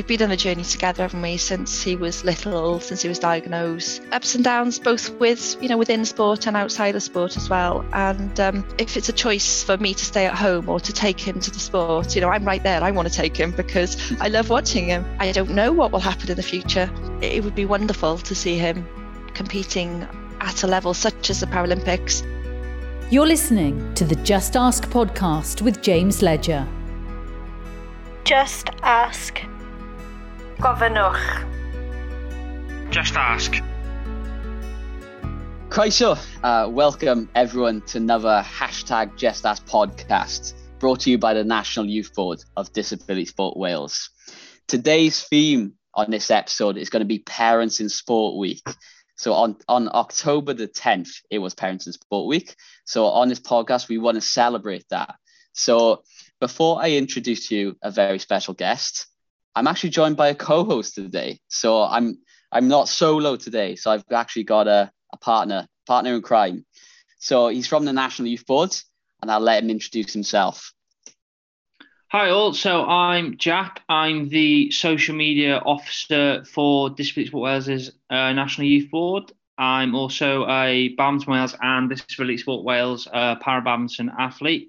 we've been on a journey together, haven't we, since he was little, since he was diagnosed. Ups and downs, both with, you know, within sport and outside of sport as well. And um, if it's a choice for me to stay at home or to take him to the sport, you know, I'm right there. I want to take him because I love watching him. I don't know what will happen in the future. It would be wonderful to see him competing at a level such as the Paralympics. You're listening to the Just Ask podcast with James Ledger. Just ask. Gofynnwch. Just ask. Croeso, uh, welcome everyone to another hashtag Just Ask podcast brought to you by the National Youth Board of Disability Sport Wales. Today's theme on this episode is going to be Parents in Sport Week. So on, on October the 10th, it was Parents in Sport Week. So on this podcast, we want to celebrate that. So before I introduce you a very special guest, I'm actually joined by a co-host today. So I'm I'm not solo today. So I've actually got a, a partner, partner in crime. So he's from the National Youth Board, and I'll let him introduce himself. Hi all, so I'm Jack. I'm the social media officer for Disability Sport Wales' uh, National Youth Board. I'm also a Badminton Wales and Disability Sport Wales uh, para badminton athlete,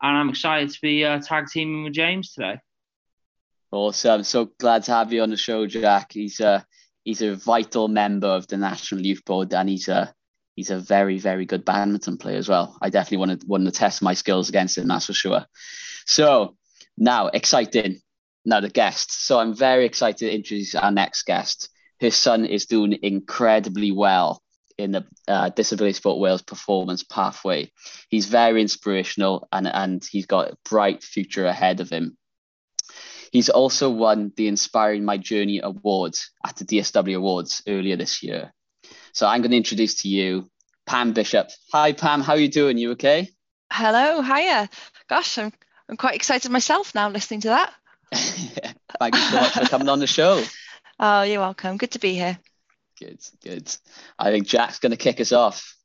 and I'm excited to be uh, tag teaming with James today. Awesome! So glad to have you on the show, Jack. He's a he's a vital member of the National Youth Board, and he's a he's a very very good badminton player as well. I definitely want to want to test my skills against him, that's for sure. So now, exciting. Now, the guest. So I'm very excited to introduce our next guest. His son is doing incredibly well in the uh, Disability Sport Wales performance pathway. He's very inspirational and, and he's got a bright future ahead of him. He's also won the Inspiring My Journey Award at the DSW Awards earlier this year. So I'm going to introduce to you Pam Bishop. Hi, Pam. How are you doing? You okay? Hello, hiya. Gosh, I'm I'm quite excited myself now listening to that. Thank you so much for coming on the show. Oh, you're welcome. Good to be here. Good, good. I think Jack's going to kick us off.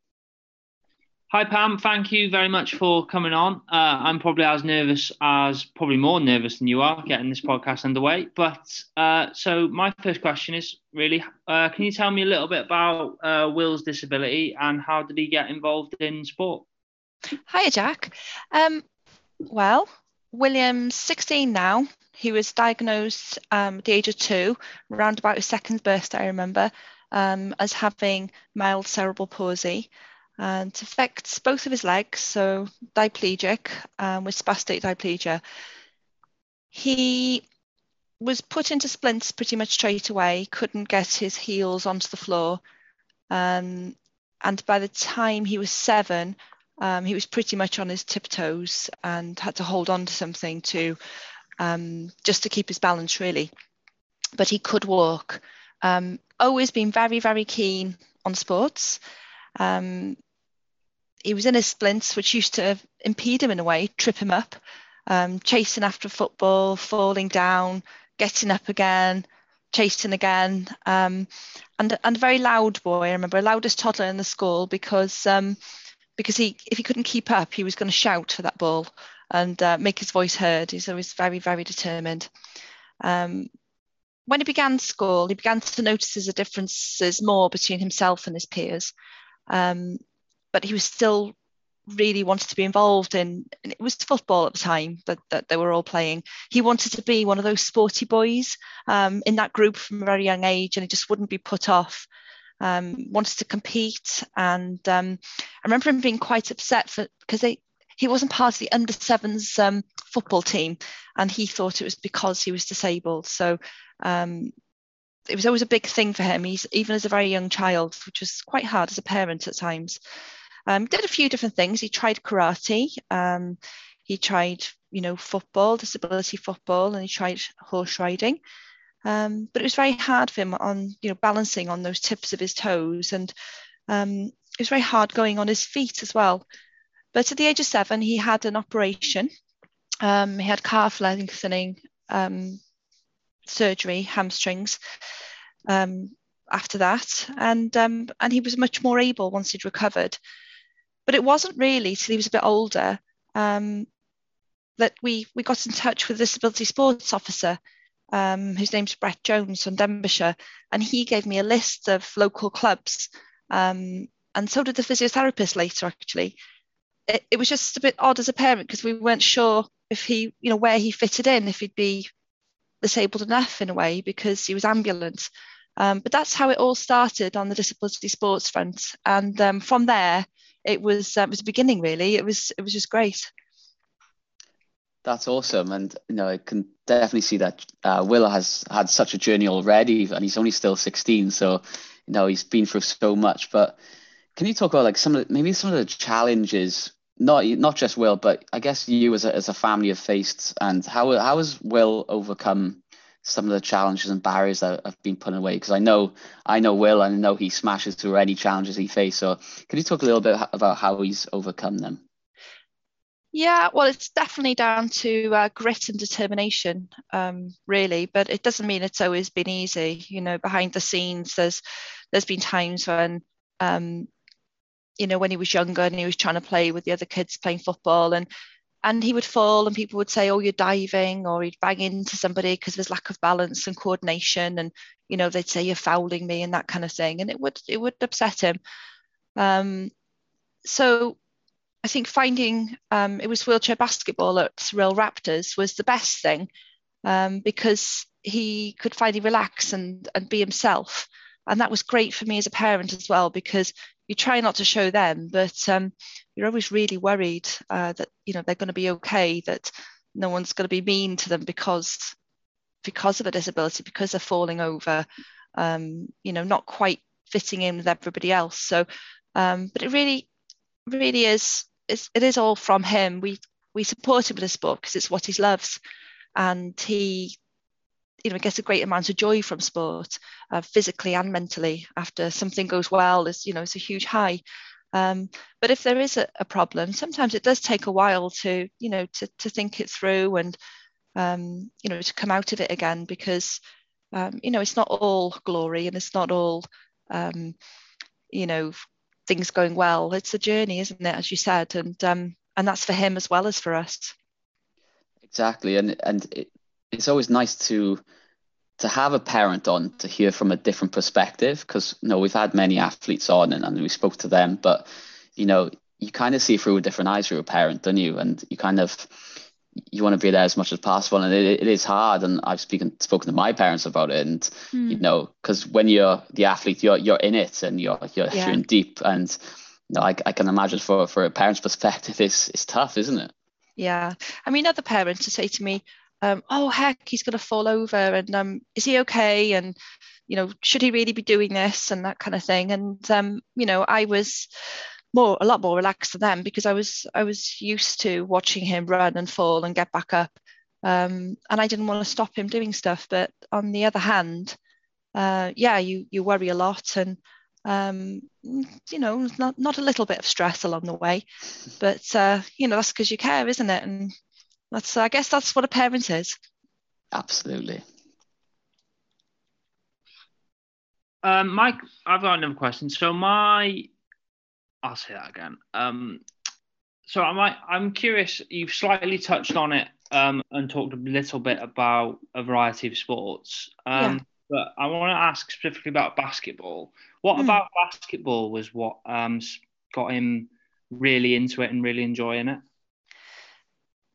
Hi Pam, thank you very much for coming on. Uh, I'm probably as nervous as, probably more nervous than you are getting this podcast underway. But uh, so my first question is really, uh, can you tell me a little bit about uh, Will's disability and how did he get involved in sport? Hiya, Jack. Um, well, William's 16 now. He was diagnosed um, at the age of two, around about his second birthday, I remember, um, as having mild cerebral palsy. And it affects both of his legs, so diplegic um, with spastic diplegia. He was put into splints pretty much straight away, couldn't get his heels onto the floor. Um, and by the time he was seven, um, he was pretty much on his tiptoes and had to hold on to something to um, just to keep his balance really. But he could walk. Um, always been very, very keen on sports. Um, he was in his splints, which used to impede him in a way, trip him up, um, chasing after a football, falling down, getting up again, chasing again, um, and and a very loud boy. I remember loudest toddler in the school because um, because he if he couldn't keep up, he was going to shout for that ball and uh, make his voice heard. He's always very very determined. Um, when he began school, he began to notice the differences more between himself and his peers. Um, but he was still really wanted to be involved in and it was football at the time that, that they were all playing he wanted to be one of those sporty boys um, in that group from a very young age and he just wouldn't be put off um, wanted to compete. And um, I remember him being quite upset for because he wasn't part of the under sevens um, football team, and he thought it was because he was disabled. So um, it was always a big thing for him. He's even as a very young child, which was quite hard as a parent at times. Um, did a few different things. He tried karate. Um, he tried, you know, football, disability football, and he tried horse riding. Um, but it was very hard for him on, you know, balancing on those tips of his toes. And um, it was very hard going on his feet as well. But at the age of seven, he had an operation. Um, he had calf lengthening um, surgery, hamstrings. After that, and um, and he was much more able once he'd recovered. But it wasn't really till he was a bit older that we we got in touch with the disability sports officer um, whose name's Brett Jones from Denbighshire, and he gave me a list of local clubs. Um, and so did the physiotherapist later, actually. It, it was just a bit odd as a parent because we weren't sure if he, you know, where he fitted in, if he'd be disabled enough in a way because he was ambulant. Um, but that's how it all started on the disability sports front, and um, from there, it was um, it was the beginning. Really, it was it was just great. That's awesome, and you know I can definitely see that uh, Will has had such a journey already, and he's only still 16, so you know he's been through so much. But can you talk about like some of the, maybe some of the challenges, not not just Will, but I guess you as a as a family have faced, and how how has Will overcome some of the challenges and barriers that have been put away? Because I know I know Will, and I know he smashes through any challenges he faces. So can you talk a little bit about how he's overcome them? Yeah, well, it's definitely down to uh, grit and determination, um, really. But it doesn't mean it's always been easy. You know, behind the scenes, there's there's been times when, um, you know, when he was younger and he was trying to play with the other kids playing football, and and he would fall, and people would say, "Oh, you're diving," or he'd bang into somebody because there's lack of balance and coordination, and you know, they'd say you're fouling me and that kind of thing, and it would it would upset him. Um, so I think finding um, it was wheelchair basketball at Real Raptors was the best thing um, because he could finally relax and, and be himself. And that was great for me as a parent as well because you try not to show them, but um, you're always really worried uh, that you know they're going to be okay, that no one's going to be mean to them because because of a disability, because they're falling over, um, you know, not quite fitting in with everybody else. So, um, but it really, really is it's, it is all from him. We we support him with this book because it's what he loves, and he, you know, gets a great amount of joy from sport, uh, physically and mentally. After something goes well, is you know, it's a huge high. Um, but if there is a, a, problem, sometimes it does take a while to, you know, to to think it through and, um, you know, to come out of it again because, um, you know, it's not all glory and it's not all, um, you know, things going well. It's a journey, isn't it, as you said, and um, and that's for him as well as for us. Exactly, and and it, it's always nice to to have a parent on to hear from a different perspective because you know we've had many athletes on and, and we spoke to them, but you know you kind of see through a different eyes through a parent, don't you? And you kind of you want to be there as much as possible and it, it is hard and i've spoken spoken to my parents about it and mm. you know because when you're the athlete you're you're in it and you're you're, yeah. you're in deep and you know I, I can imagine for for a parent's perspective it's it's tough isn't it yeah i mean other parents to say to me um, oh heck he's going to fall over and um, is he okay and you know should he really be doing this and that kind of thing and um, you know i was more a lot more relaxed than them because I was I was used to watching him run and fall and get back up, um, and I didn't want to stop him doing stuff. But on the other hand, uh, yeah, you you worry a lot and um, you know not not a little bit of stress along the way, but uh, you know that's because you care, isn't it? And that's I guess that's what a parent is. Absolutely. Um, Mike, I've got another question. So my I'll say that again. Um, so I'm I'm curious. You've slightly touched on it um, and talked a little bit about a variety of sports. Um, yeah. But I want to ask specifically about basketball. What mm. about basketball was what um, got him really into it and really enjoying it?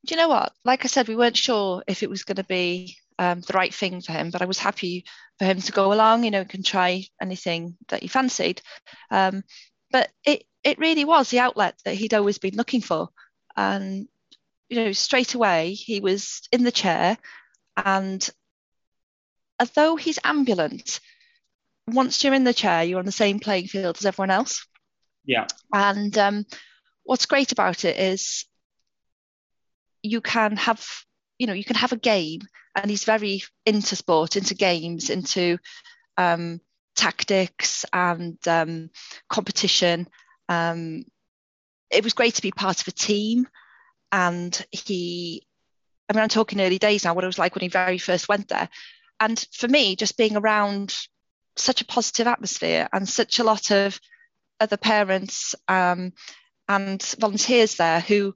Do you know what? Like I said, we weren't sure if it was going to be um, the right thing for him, but I was happy for him to go along. You know, can try anything that he fancied. Um, but it it really was the outlet that he'd always been looking for. And, you know, straight away he was in the chair. And although he's ambulant, once you're in the chair, you're on the same playing field as everyone else. Yeah. And um, what's great about it is you can have, you know, you can have a game, and he's very into sport, into games, into um, tactics and um, competition um, it was great to be part of a team. And he, I mean, I'm talking early days now, what it was like when he very first went there. And for me, just being around such a positive atmosphere and such a lot of other parents um, and volunteers there who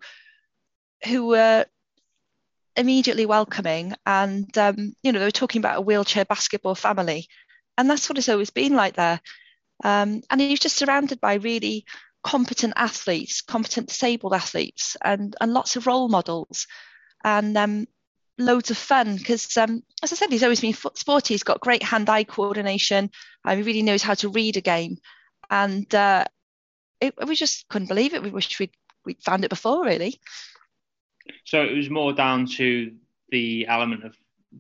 who were immediately welcoming. And, um, you know, they were talking about a wheelchair basketball family. And that's what it's always been like there. Um, and he was just surrounded by really competent athletes, competent disabled athletes, and, and lots of role models. And um, loads of fun because, um, as I said, he's always been sporty. He's got great hand-eye coordination. Uh, he really knows how to read a game, and uh, it, we just couldn't believe it. We wish we'd we'd found it before, really. So it was more down to the element of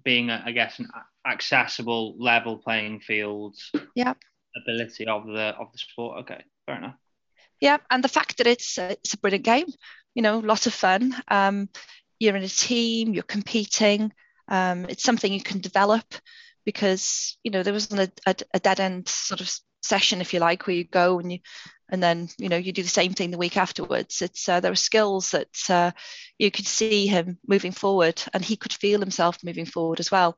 being, a, I guess, an accessible, level playing field. Yeah. Ability of the of the sport. Okay, fair enough. Yeah, and the fact that it's a, it's a brilliant game, you know, lots of fun. Um, you're in a team, you're competing. Um, it's something you can develop because you know there wasn't a, a, a, dead end sort of session, if you like, where you go and you and then you know you do the same thing the week afterwards. It's uh, there are skills that uh, you could see him moving forward, and he could feel himself moving forward as well.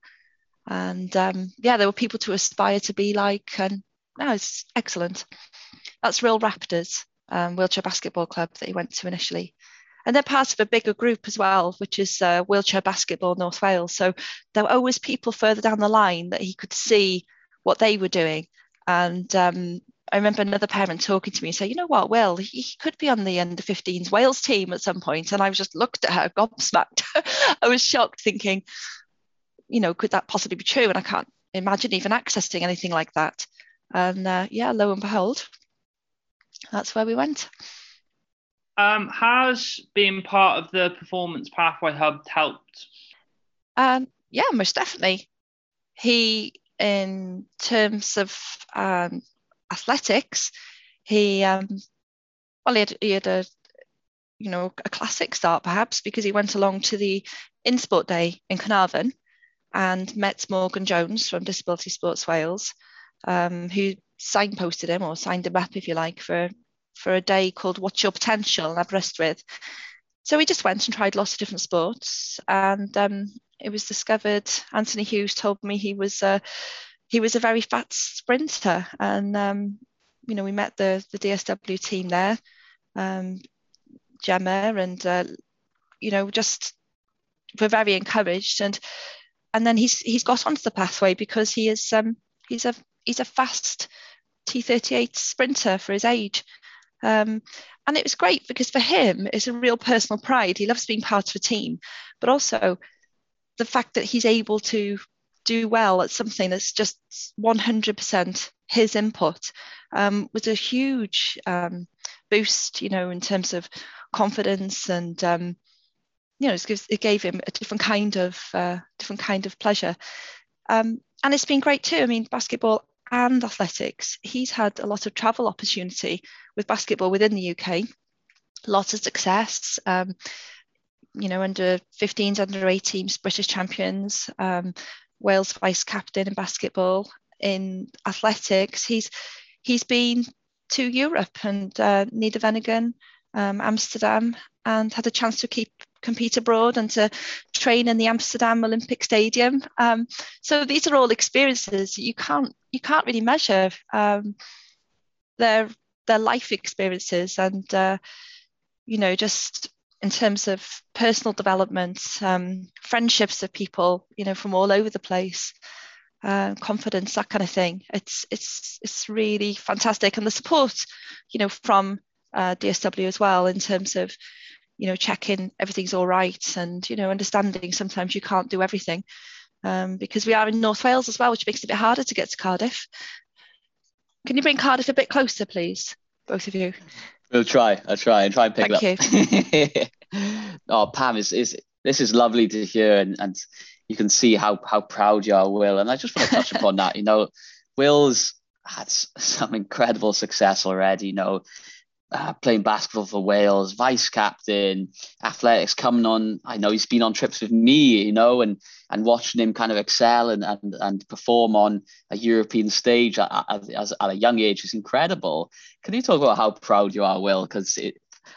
And um, yeah, there were people to aspire to be like, and no, it's excellent. That's Real Raptors, um, wheelchair basketball club that he went to initially and they're part of a bigger group as well, which is uh, wheelchair basketball North Wales. So there were always people further down the line that he could see what they were doing. And um, I remember another parent talking to me and say, you know what, Will, he, he could be on the under 15s Wales team at some point. And I just looked at her gobsmacked. I was shocked, thinking, you know, could that possibly be true? And I can't imagine even accessing anything like that. And uh, yeah, lo and behold, that's where we went. Um, has being part of the Performance Pathway Hub helped? Um, yeah, most definitely. He, in terms of um, athletics, he um, well, he had, he had a you know a classic start perhaps because he went along to the InSport Day in Caernarfon and met Morgan Jones from Disability Sports Wales, um, who signposted him or signed him up, if you like, for for a day called What's Your Potential in with. So we just went and tried lots of different sports, and um, it was discovered. Anthony Hughes told me he was a he was a very fat sprinter, and um, you know we met the the DSW team there, um, Gemma, and uh, you know just we're very encouraged, and and then he's he's got onto the pathway because he is um, he's a he's a fast T38 sprinter for his age. Um, and it was great because for him, it's a real personal pride. He loves being part of a team, but also the fact that he's able to do well at something that's just 100% his input um, was a huge um, boost, you know, in terms of confidence and, um, you know, it, gives, it, gave him a different kind of uh, different kind of pleasure. Um, and it's been great too. I mean, basketball and athletics. He's had a lot of travel opportunity with basketball within the UK, lots of success. Um, you know, under 15s, under 18s, British champions, um, Wales vice captain in basketball, in athletics. He's he's been to Europe and uh, Niederweningen, um, Amsterdam, and had a chance to keep compete abroad and to train in the Amsterdam Olympic Stadium. Um, so these are all experiences you can't you can't really measure. Um, they're their life experiences and uh, you know just in terms of personal development um, friendships of people you know from all over the place uh, confidence that kind of thing. It's it's it's really fantastic. And the support you know from uh, DSW as well in terms of you know checking everything's all right and you know understanding sometimes you can't do everything um, because we are in North Wales as well which makes it a bit harder to get to Cardiff. Can you bring Cardiff a bit closer, please, both of you? We'll try. I'll try and try and pick Thank it up. oh, Pam, is is this is lovely to hear, and, and you can see how how proud you are, Will. And I just want to touch upon that. You know, Will's had some incredible success already. You know, uh, playing basketball for Wales, vice captain, athletics coming on. I know he's been on trips with me, you know, and and watching him kind of excel and and, and perform on a European stage at, at, at a young age is incredible. Can you talk about how proud you are, Will? Because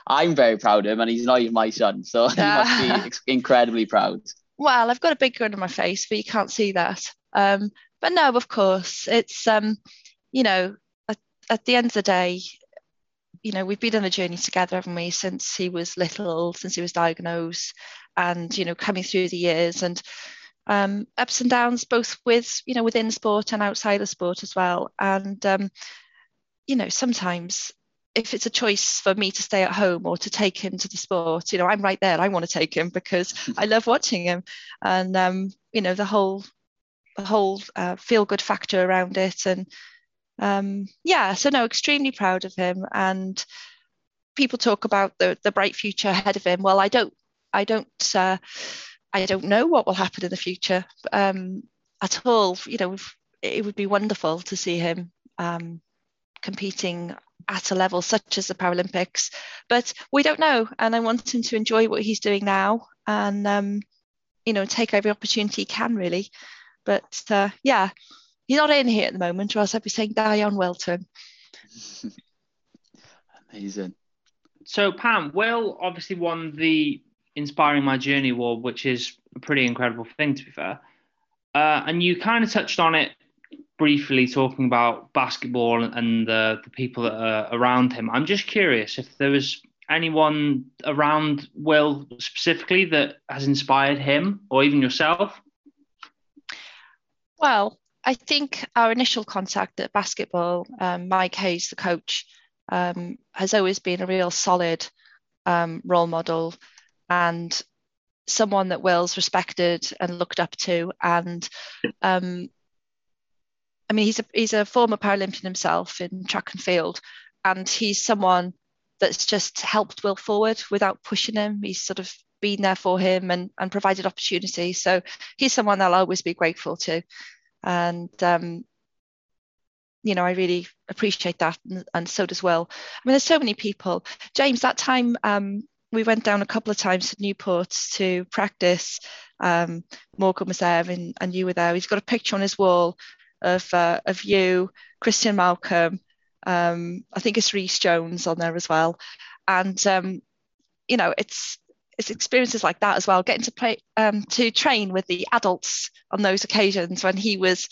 I'm very proud of him, and he's not even my son, so he must be incredibly proud. Well, I've got a big grin on my face, but you can't see that. Um, but no, of course, it's um, you know, at, at the end of the day, you know, we've been on a journey together, haven't we, since he was little, since he was diagnosed. and you know coming through the years and um, ups and downs both with you know within sport and outside of sport as well and um, you know sometimes if it's a choice for me to stay at home or to take him to the sport you know i'm right there i want to take him because i love watching him and um, you know the whole the whole uh, feel good factor around it and um, yeah so no extremely proud of him and people talk about the the bright future ahead of him well i don't i don't uh, I don't know what will happen in the future um, at all. You know, it would be wonderful to see him um, competing at a level such as the Paralympics, but we don't know. And I want him to enjoy what he's doing now and, um, you know, take every opportunity he can, really. But uh, yeah, he's not in here at the moment, or else I'd be saying Dion well to him. Amazing. So, Pam, Will obviously won the Inspiring My Journey Award, which is a pretty incredible thing, to be fair. Uh, and you kind of touched on it briefly, talking about basketball and the, the people that are around him. I'm just curious if there was anyone around Will specifically that has inspired him or even yourself? Well, I think our initial contact at basketball, um, Mike Hayes, the coach, um, has always been a real solid um, role model and someone that Will's respected and looked up to. And um, I mean, he's a he's a former Paralympian himself in track and field, and he's someone that's just helped Will forward without pushing him. He's sort of been there for him and and provided opportunity. So he's someone I'll always be grateful to, and. Um, you know, I really appreciate that, and, and, so does Will. I mean, there's so many people. James, that time um, we went down a couple of times to Newport to practice. Um, Morgan was there and, and you were there. He's got a picture on his wall of uh, of you, Christian Malcolm. Um, I think it's Rhys Jones on there as well. And um, you know, it's it's experiences like that as well. Getting to play um, to train with the adults on those occasions when he was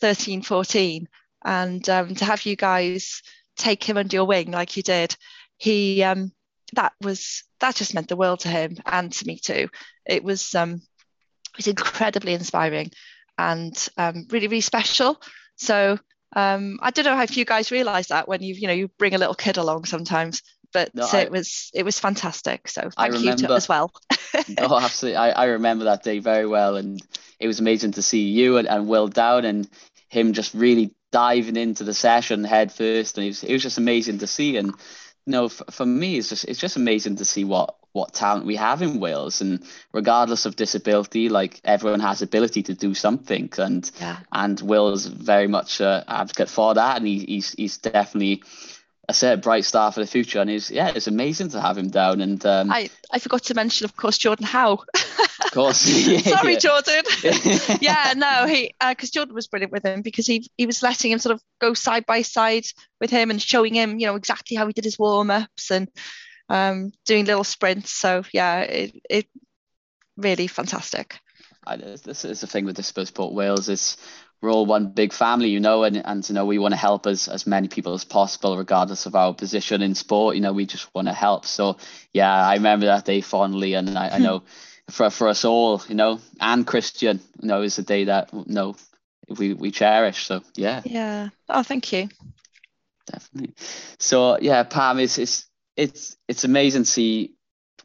13, 14, and um, to have you guys take him under your wing like you did. He um, that was that just meant the world to him and to me too. It was um, it was incredibly inspiring and um, really really special. So um, I don't know if you guys realise that when you you know you bring a little kid along sometimes, but no, so I, it was it was fantastic. So thank remember, you to, as well. no, absolutely. I, I remember that day very well, and it was amazing to see you and, and Will down and him just really diving into the session head first, and it was it was just amazing to see and no, for, for me, it's just it's just amazing to see what what talent we have in Wales, and regardless of disability, like everyone has ability to do something, and yeah. and Will's very much a advocate for that, and he, he's he's definitely a set bright star for the future, and it's yeah, it's amazing to have him down. And um, I I forgot to mention, of course, Jordan Howe. of course, yeah, sorry, Jordan. yeah, no, he because uh, Jordan was brilliant with him because he he was letting him sort of go side by side with him and showing him, you know, exactly how he did his warm ups and um, doing little sprints. So yeah, it it really fantastic. I, this is the thing with the Sport Wales is we're all one big family, you know, and, and you know, we want to help as, as many people as possible, regardless of our position in sport. You know, we just want to help. So yeah, I remember that day fondly, and I, I hmm. know for for us all, you know, and Christian, you know, is a day that you know we we cherish. So yeah. Yeah. Oh, thank you. Definitely. So yeah, Pam, it's it's it's it's amazing to see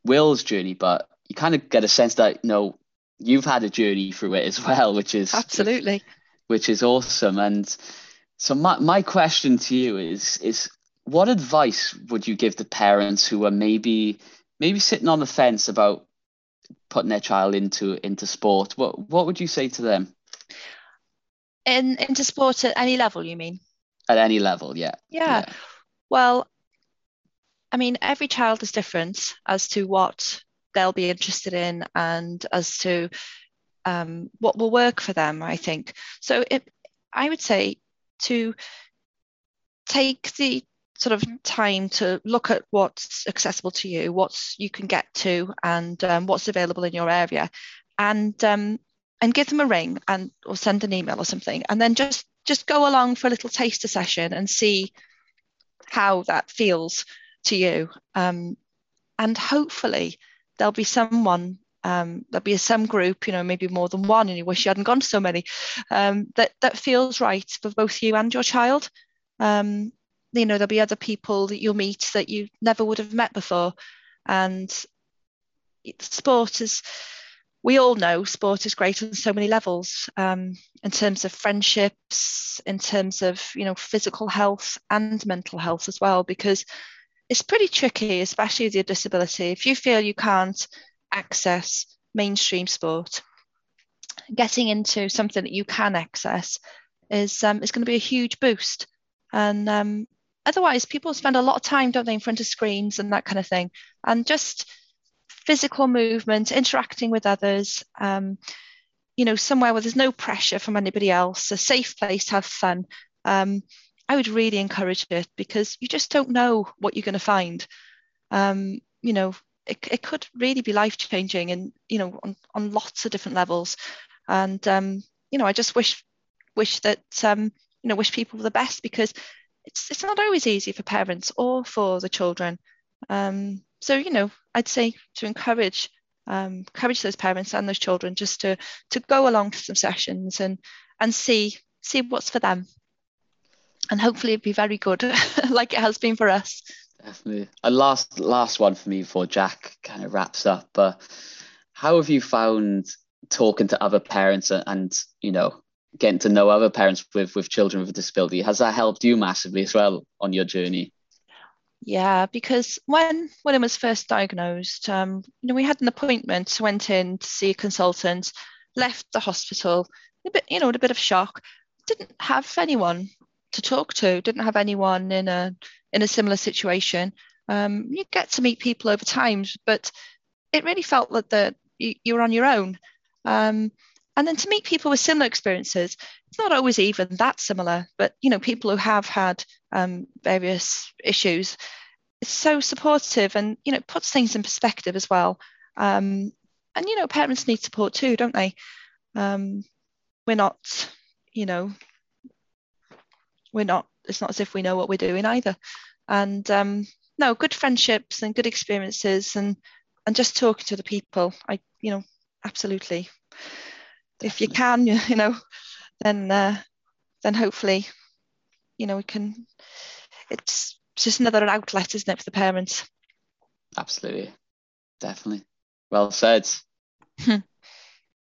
Will's journey, but you kind of get a sense that you know you've had a journey through it as well, which is absolutely which is awesome. And so my, my question to you is is what advice would you give to parents who are maybe maybe sitting on the fence about putting their child into into sport? What what would you say to them? In into sport at any level, you mean? At any level, yeah. Yeah. yeah. Well, I mean, every child is different as to what they'll be interested in and as to um, what will work for them, I think. So it, I would say to take the sort of time to look at what's accessible to you, what you can get to, and um, what's available in your area, and um, and give them a ring and or send an email or something, and then just just go along for a little taster session and see how that feels to you, um, and hopefully there'll be someone um, there'll be a some group, you know, maybe more than one, and you wish you hadn't gone to so many. Um, that that feels right for both you and your child. Um, you know, there'll be other people that you'll meet that you never would have met before, and sport is. We all know sport is great on so many levels, um, in terms of friendships, in terms of you know physical health and mental health as well, because it's pretty tricky, especially with your disability. If you feel you can't access mainstream sport, getting into something that you can access is um, is going to be a huge boost. And um, otherwise, people spend a lot of time, don't they, in front of screens and that kind of thing. And just physical movement, interacting with others, um, you know, somewhere where there's no pressure from anybody else, a safe place to have fun. Um, I would really encourage it because you just don't know what you're going to find. Um, you know, it, it could really be life changing and, you know, on, on lots of different levels. And, um, you know, I just wish, wish that, um, you know, wish people the best because it's, it's not always easy for parents or for the children. Um, so, you know, I'd say to encourage um, encourage those parents and those children just to to go along to some sessions and and see see what's for them and hopefully it'd be very good like it has been for us definitely. A last last one for me before jack kind of wraps up but how have you found talking to other parents and, and you know getting to know other parents with with children with a disability? Has that helped you massively as well on your journey? Yeah because when when it was first diagnosed um you know we had an appointment went in to see a consultant left the hospital a bit you know a bit of shock. Didn't have anyone to talk to, didn't have anyone in a in a similar situation. Um, you get to meet people over time, but it really felt like that you, you were on your own. Um, and then to meet people with similar experiences, it's not always even that similar, but you know, people who have had um, various issues, it's so supportive and you know, puts things in perspective as well. Um, and you know, parents need support too, don't they? Um, we're not, you know, we're not it's not as if we know what we're doing either and um, no good friendships and good experiences and and just talking to the people. I you know absolutely. If you can you know then uh, then hopefully you know we can it's just another outlet isn't it for the parents? Absolutely. Definitely. Well said.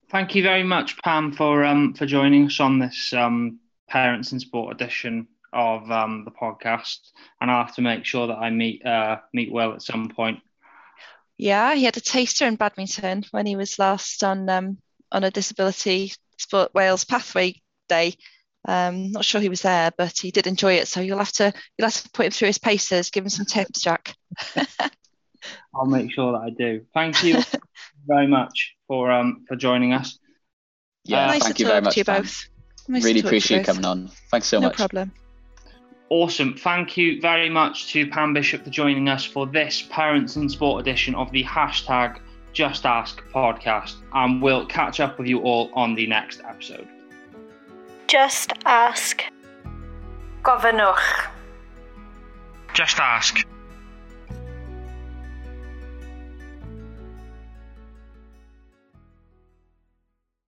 Thank you very much pam for um for joining us on this um parents in sport edition of um, the podcast, and I'll have to make sure that I meet uh, meet Will at some point. Yeah, he had a taster in badminton when he was last on um, on a disability sport Wales pathway day. Um, not sure he was there, but he did enjoy it. So you'll have to you'll have to put him through his paces, give him some tips, Jack. I'll make sure that I do. Thank you very much for um for joining us. Yeah, uh, nice thank to you very much. To you both. Nice really appreciate you coming on. Thanks so no much. No problem. Awesome. Thank you very much to Pam Bishop for joining us for this Parents in Sport edition of the hashtag Just Ask podcast. And we'll catch up with you all on the next episode. Just ask. Gofynnwch. Just ask.